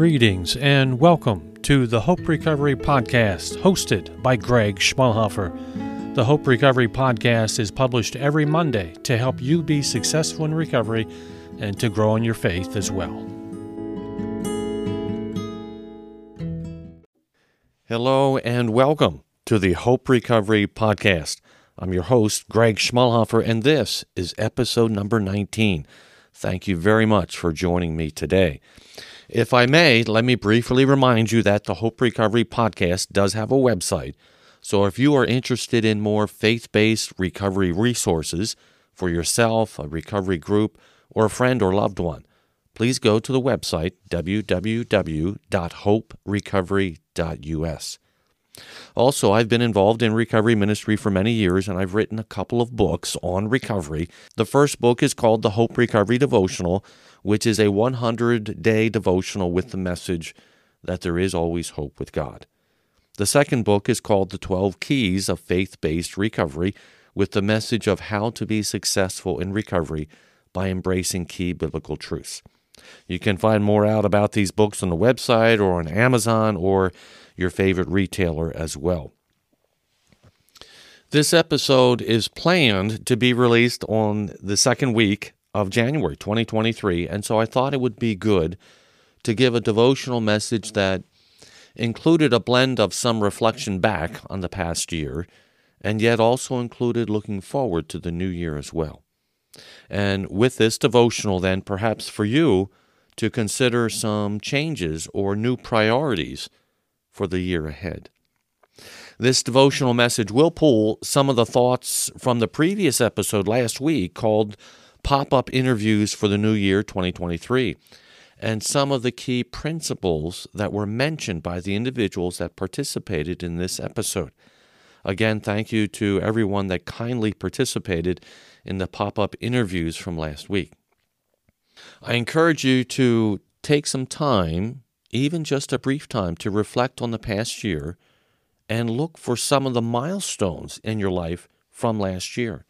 Greetings and welcome to the Hope Recovery Podcast, hosted by Greg Schmalhofer. The Hope Recovery Podcast is published every Monday to help you be successful in recovery and to grow in your faith as well. Hello and welcome to the Hope Recovery Podcast. I'm your host, Greg Schmalhofer, and this is episode number 19. Thank you very much for joining me today. If I may, let me briefly remind you that the Hope Recovery Podcast does have a website. So if you are interested in more faith based recovery resources for yourself, a recovery group, or a friend or loved one, please go to the website www.hoperecovery.us. Also, I've been involved in recovery ministry for many years and I've written a couple of books on recovery. The first book is called The Hope Recovery Devotional, which is a 100 day devotional with the message that there is always hope with God. The second book is called The 12 Keys of Faith Based Recovery, with the message of how to be successful in recovery by embracing key biblical truths. You can find more out about these books on the website or on Amazon or your favorite retailer as well. This episode is planned to be released on the second week of January 2023. And so I thought it would be good to give a devotional message that included a blend of some reflection back on the past year and yet also included looking forward to the new year as well. And with this devotional, then, perhaps for you to consider some changes or new priorities for the year ahead. This devotional message will pull some of the thoughts from the previous episode last week called pop up interviews for the new year 2023 and some of the key principles that were mentioned by the individuals that participated in this episode. Again, thank you to everyone that kindly participated in the pop up interviews from last week. I encourage you to take some time, even just a brief time, to reflect on the past year and look for some of the milestones in your life from last year.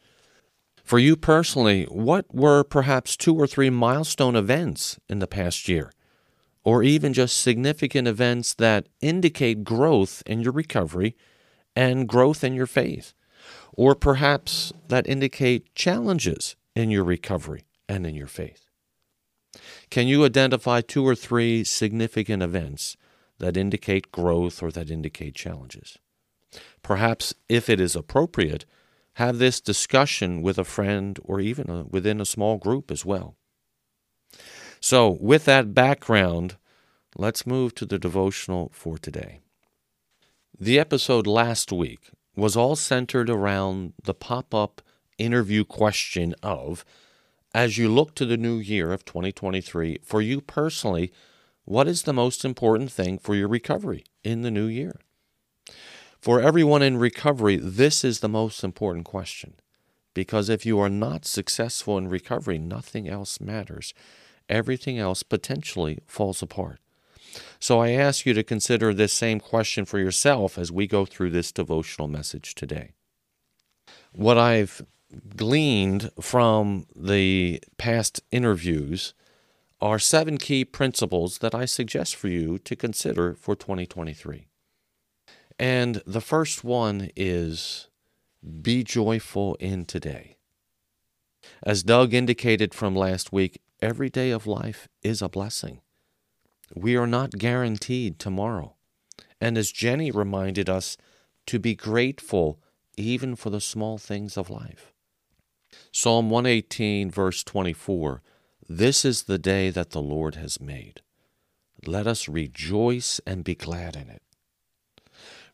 For you personally, what were perhaps two or three milestone events in the past year? Or even just significant events that indicate growth in your recovery and growth in your faith? Or perhaps that indicate challenges in your recovery and in your faith? Can you identify two or three significant events that indicate growth or that indicate challenges? Perhaps, if it is appropriate, have this discussion with a friend or even a, within a small group as well. So, with that background, let's move to the devotional for today. The episode last week was all centered around the pop up interview question of as you look to the new year of 2023, for you personally, what is the most important thing for your recovery in the new year? For everyone in recovery, this is the most important question. Because if you are not successful in recovery, nothing else matters. Everything else potentially falls apart. So I ask you to consider this same question for yourself as we go through this devotional message today. What I've gleaned from the past interviews are seven key principles that I suggest for you to consider for 2023. And the first one is be joyful in today. As Doug indicated from last week, every day of life is a blessing. We are not guaranteed tomorrow. And as Jenny reminded us, to be grateful even for the small things of life. Psalm 118, verse 24 This is the day that the Lord has made. Let us rejoice and be glad in it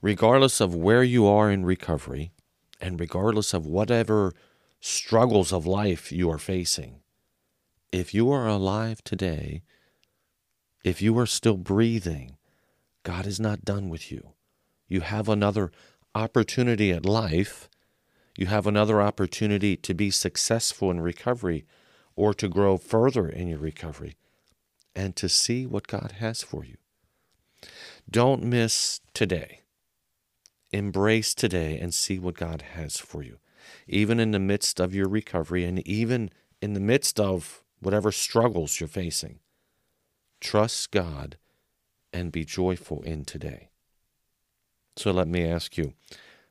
regardless of where you are in recovery and regardless of whatever struggles of life you are facing, if you are alive today, if you are still breathing, God is not done with you. You have another opportunity at life. You have another opportunity to be successful in recovery or to grow further in your recovery and to see what God has for you. Don't miss today embrace today and see what God has for you. Even in the midst of your recovery and even in the midst of whatever struggles you're facing, trust God and be joyful in today. So let me ask you,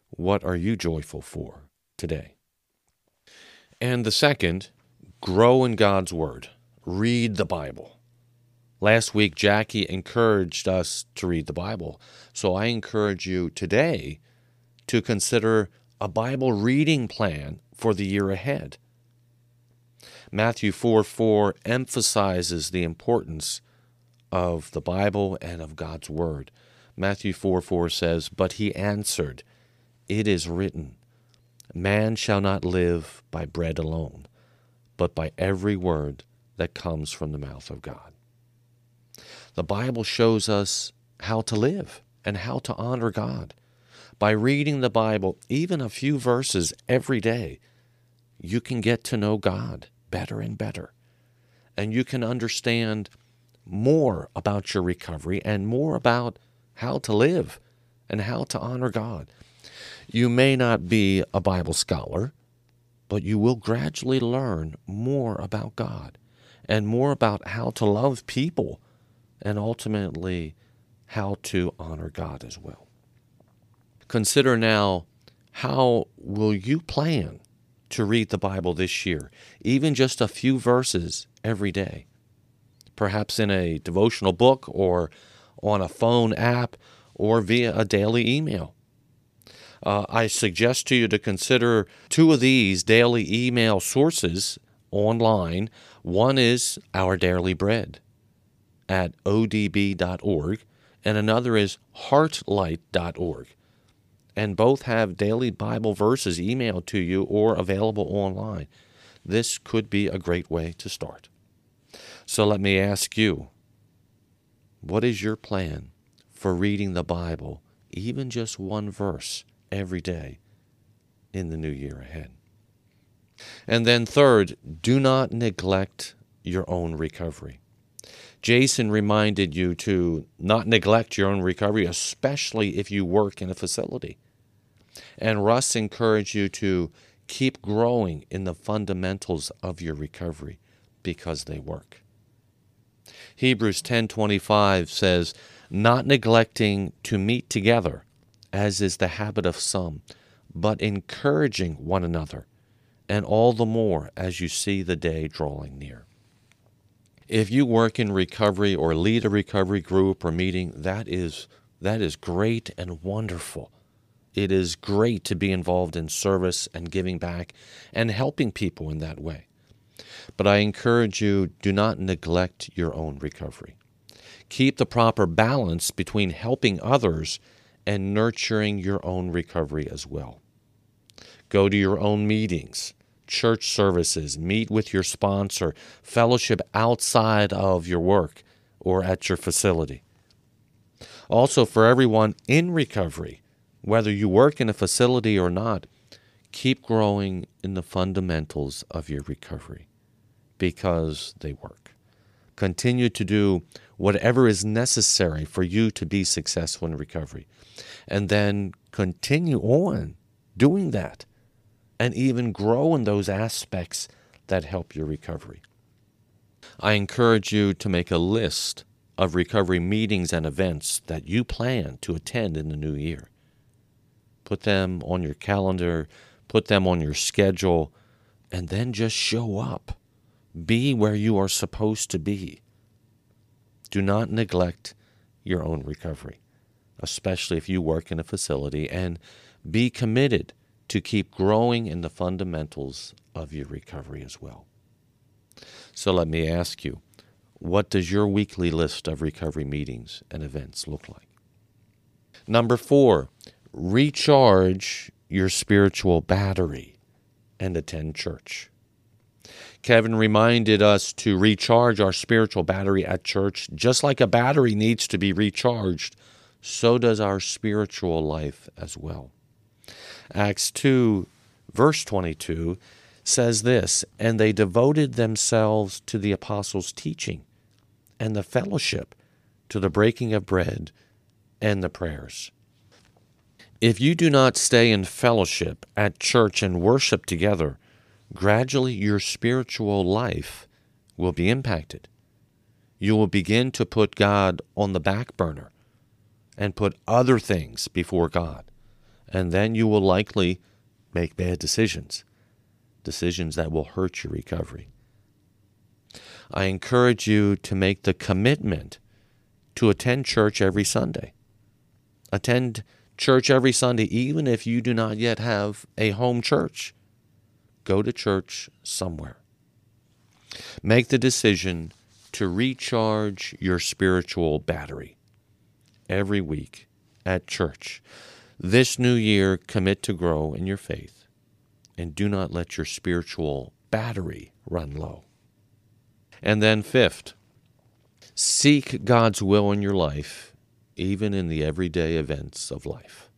what are you joyful for today? And the second, grow in God's Word. Read the Bible. Last week, Jackie encouraged us to read the Bible. So I encourage you today to consider a Bible reading plan for the year ahead. Matthew 4 4 emphasizes the importance of the Bible and of God's Word. Matthew 4 4 says, But he answered, It is written, Man shall not live by bread alone, but by every word that comes from the mouth of God. The Bible shows us how to live and how to honor God. By reading the Bible, even a few verses every day, you can get to know God better and better. And you can understand more about your recovery and more about how to live and how to honor God. You may not be a Bible scholar, but you will gradually learn more about God and more about how to love people and ultimately how to honor God as well. Consider now how will you plan to read the Bible this year, even just a few verses every day? Perhaps in a devotional book or on a phone app or via a daily email. Uh, I suggest to you to consider two of these daily email sources online. One is Our Daily Bread at odb.org, and another is heartlight.org. And both have daily Bible verses emailed to you or available online. This could be a great way to start. So let me ask you what is your plan for reading the Bible, even just one verse every day in the new year ahead? And then, third, do not neglect your own recovery. Jason reminded you to not neglect your own recovery, especially if you work in a facility. And Russ encouraged you to keep growing in the fundamentals of your recovery because they work. Hebrews 10:25 says, "Not neglecting to meet together, as is the habit of some, but encouraging one another, and all the more as you see the day drawing near." If you work in recovery or lead a recovery group or meeting, that is that is great and wonderful. It is great to be involved in service and giving back and helping people in that way. But I encourage you do not neglect your own recovery. Keep the proper balance between helping others and nurturing your own recovery as well. Go to your own meetings church services, meet with your sponsor, fellowship outside of your work or at your facility. Also, for everyone in recovery, whether you work in a facility or not, keep growing in the fundamentals of your recovery because they work. Continue to do whatever is necessary for you to be successful in recovery. And then continue on doing that and even grow in those aspects that help your recovery. I encourage you to make a list of recovery meetings and events that you plan to attend in the new year. Put them on your calendar, put them on your schedule, and then just show up. Be where you are supposed to be. Do not neglect your own recovery, especially if you work in a facility, and be committed to keep growing in the fundamentals of your recovery as well. So let me ask you, what does your weekly list of recovery meetings and events look like? Number four, recharge your spiritual battery and attend church. Kevin reminded us to recharge our spiritual battery at church. Just like a battery needs to be recharged, so does our spiritual life as well. Acts 2, verse 22, says this And they devoted themselves to the apostles' teaching and the fellowship, to the breaking of bread and the prayers. If you do not stay in fellowship at church and worship together, gradually your spiritual life will be impacted. you will begin to put God on the back burner and put other things before God. And then you will likely make bad decisions, decisions that will hurt your recovery. I encourage you to make the commitment to attend church every Sunday. Attend church every Sunday, even if you do not yet have a home church. Go to church somewhere. Make the decision to recharge your spiritual battery every week at church. This new year, commit to grow in your faith and do not let your spiritual battery run low. And then, fifth, seek God's will in your life, even in the everyday events of life.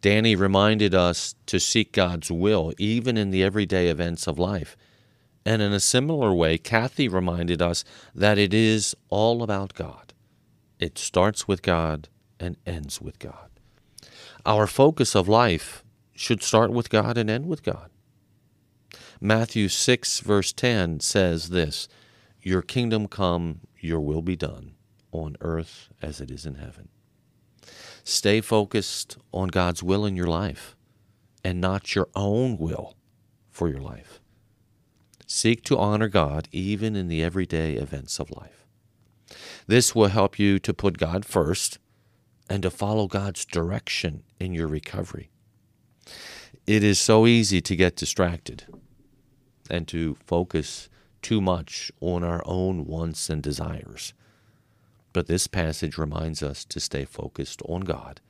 Danny reminded us to seek God's will, even in the everyday events of life. And in a similar way, Kathy reminded us that it is all about God. It starts with God and ends with God. Our focus of life should start with God and end with God. Matthew 6, verse 10 says this Your kingdom come, your will be done, on earth as it is in heaven. Stay focused on God's will in your life and not your own will for your life. Seek to honor God even in the everyday events of life. This will help you to put God first and to follow God's direction in your recovery. It is so easy to get distracted and to focus too much on our own wants and desires. But this passage reminds us to stay focused on God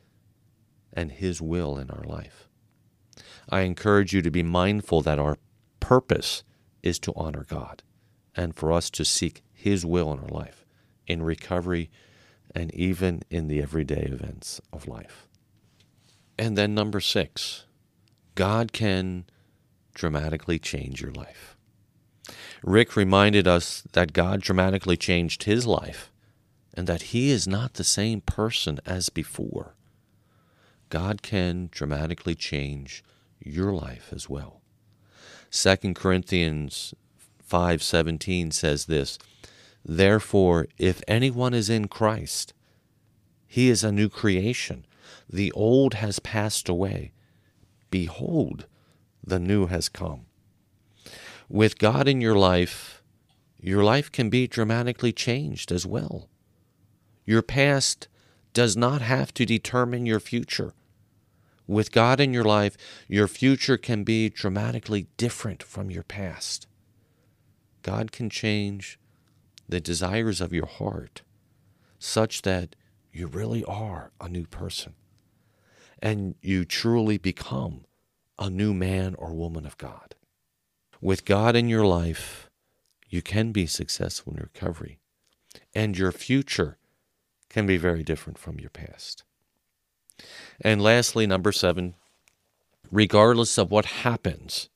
and His will in our life. I encourage you to be mindful that our purpose is to honor God and for us to seek His will in our life, in recovery, and even in the everyday events of life. And then, number six, God can dramatically change your life. Rick reminded us that God dramatically changed his life and that he is not the same person as before. God can dramatically change your life as well. 2 Corinthians 5:17 says this, Therefore, if anyone is in Christ, he is a new creation. The old has passed away. Behold, the new has come. With God in your life, your life can be dramatically changed as well. Your past does not have to determine your future. With God in your life, your future can be dramatically different from your past. God can change the desires of your heart such that you really are a new person and you truly become a new man or woman of God. With God in your life, you can be successful in recovery, and your future can be very different from your past. And lastly, number seven, regardless of what happens,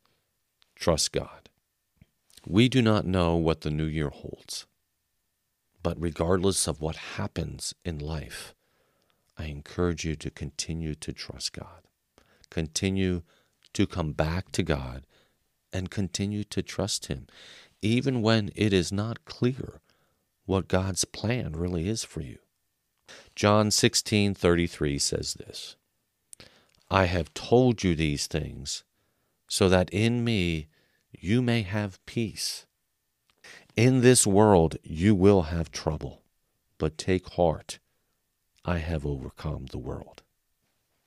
trust God. We do not know what the new year holds. But regardless of what happens in life, I encourage you to continue to trust God. Continue to come back to God and continue to trust Him, even when it is not clear what God's plan really is for you. John 16:33 says this. I have told you these things so that in me you may have peace. In this world you will have trouble, but take heart. I have overcome the world.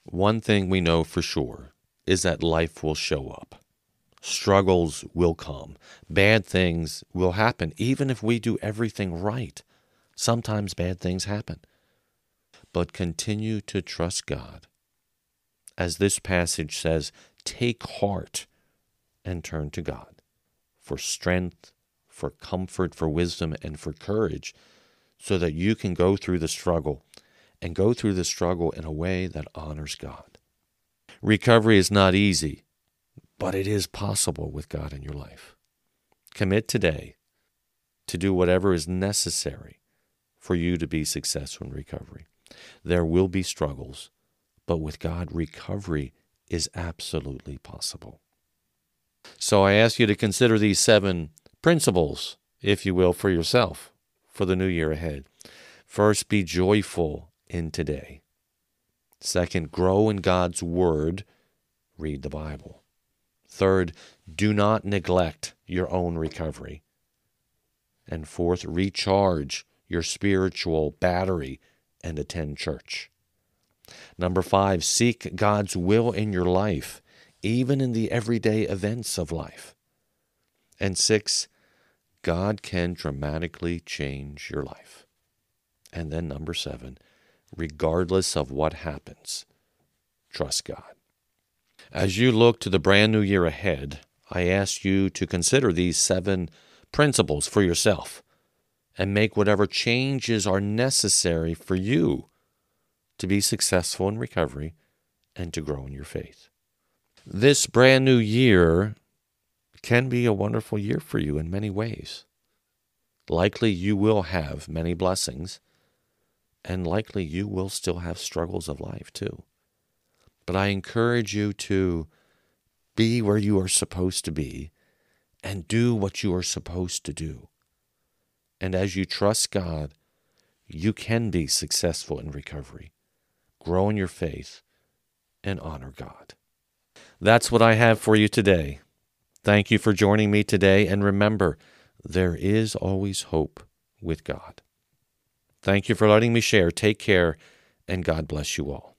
One thing we know for sure is that life will show up. Struggles will come. Bad things will happen. Even if we do everything right, sometimes bad things happen. But continue to trust God. As this passage says, take heart and turn to God for strength, for comfort, for wisdom, and for courage, so that you can go through the struggle and go through the struggle in a way that honors God. Recovery is not easy, but it is possible with God in your life. Commit today to do whatever is necessary for you to be successful in recovery. There will be struggles, but with God, recovery is absolutely possible. So I ask you to consider these seven principles, if you will, for yourself for the new year ahead. First, be joyful in today. Second, grow in God's Word. Read the Bible. Third, do not neglect your own recovery. And fourth, recharge your spiritual battery and attend church. Number five, seek God's will in your life, even in the everyday events of life. And six, God can dramatically change your life. And then number seven, regardless of what happens, trust God. As you look to the brand new year ahead, I ask you to consider these seven principles for yourself and make whatever changes are necessary for you to be successful in recovery and to grow in your faith. This brand new year can be a wonderful year for you in many ways. Likely you will have many blessings, and likely you will still have struggles of life too. But I encourage you to be where you are supposed to be and do what you are supposed to do. And as you trust God, you can be successful in recovery, grow in your faith, and honor God. That's what I have for you today. Thank you for joining me today, and remember, there is always hope with God. Thank you for letting me share. Take care, and God bless you all.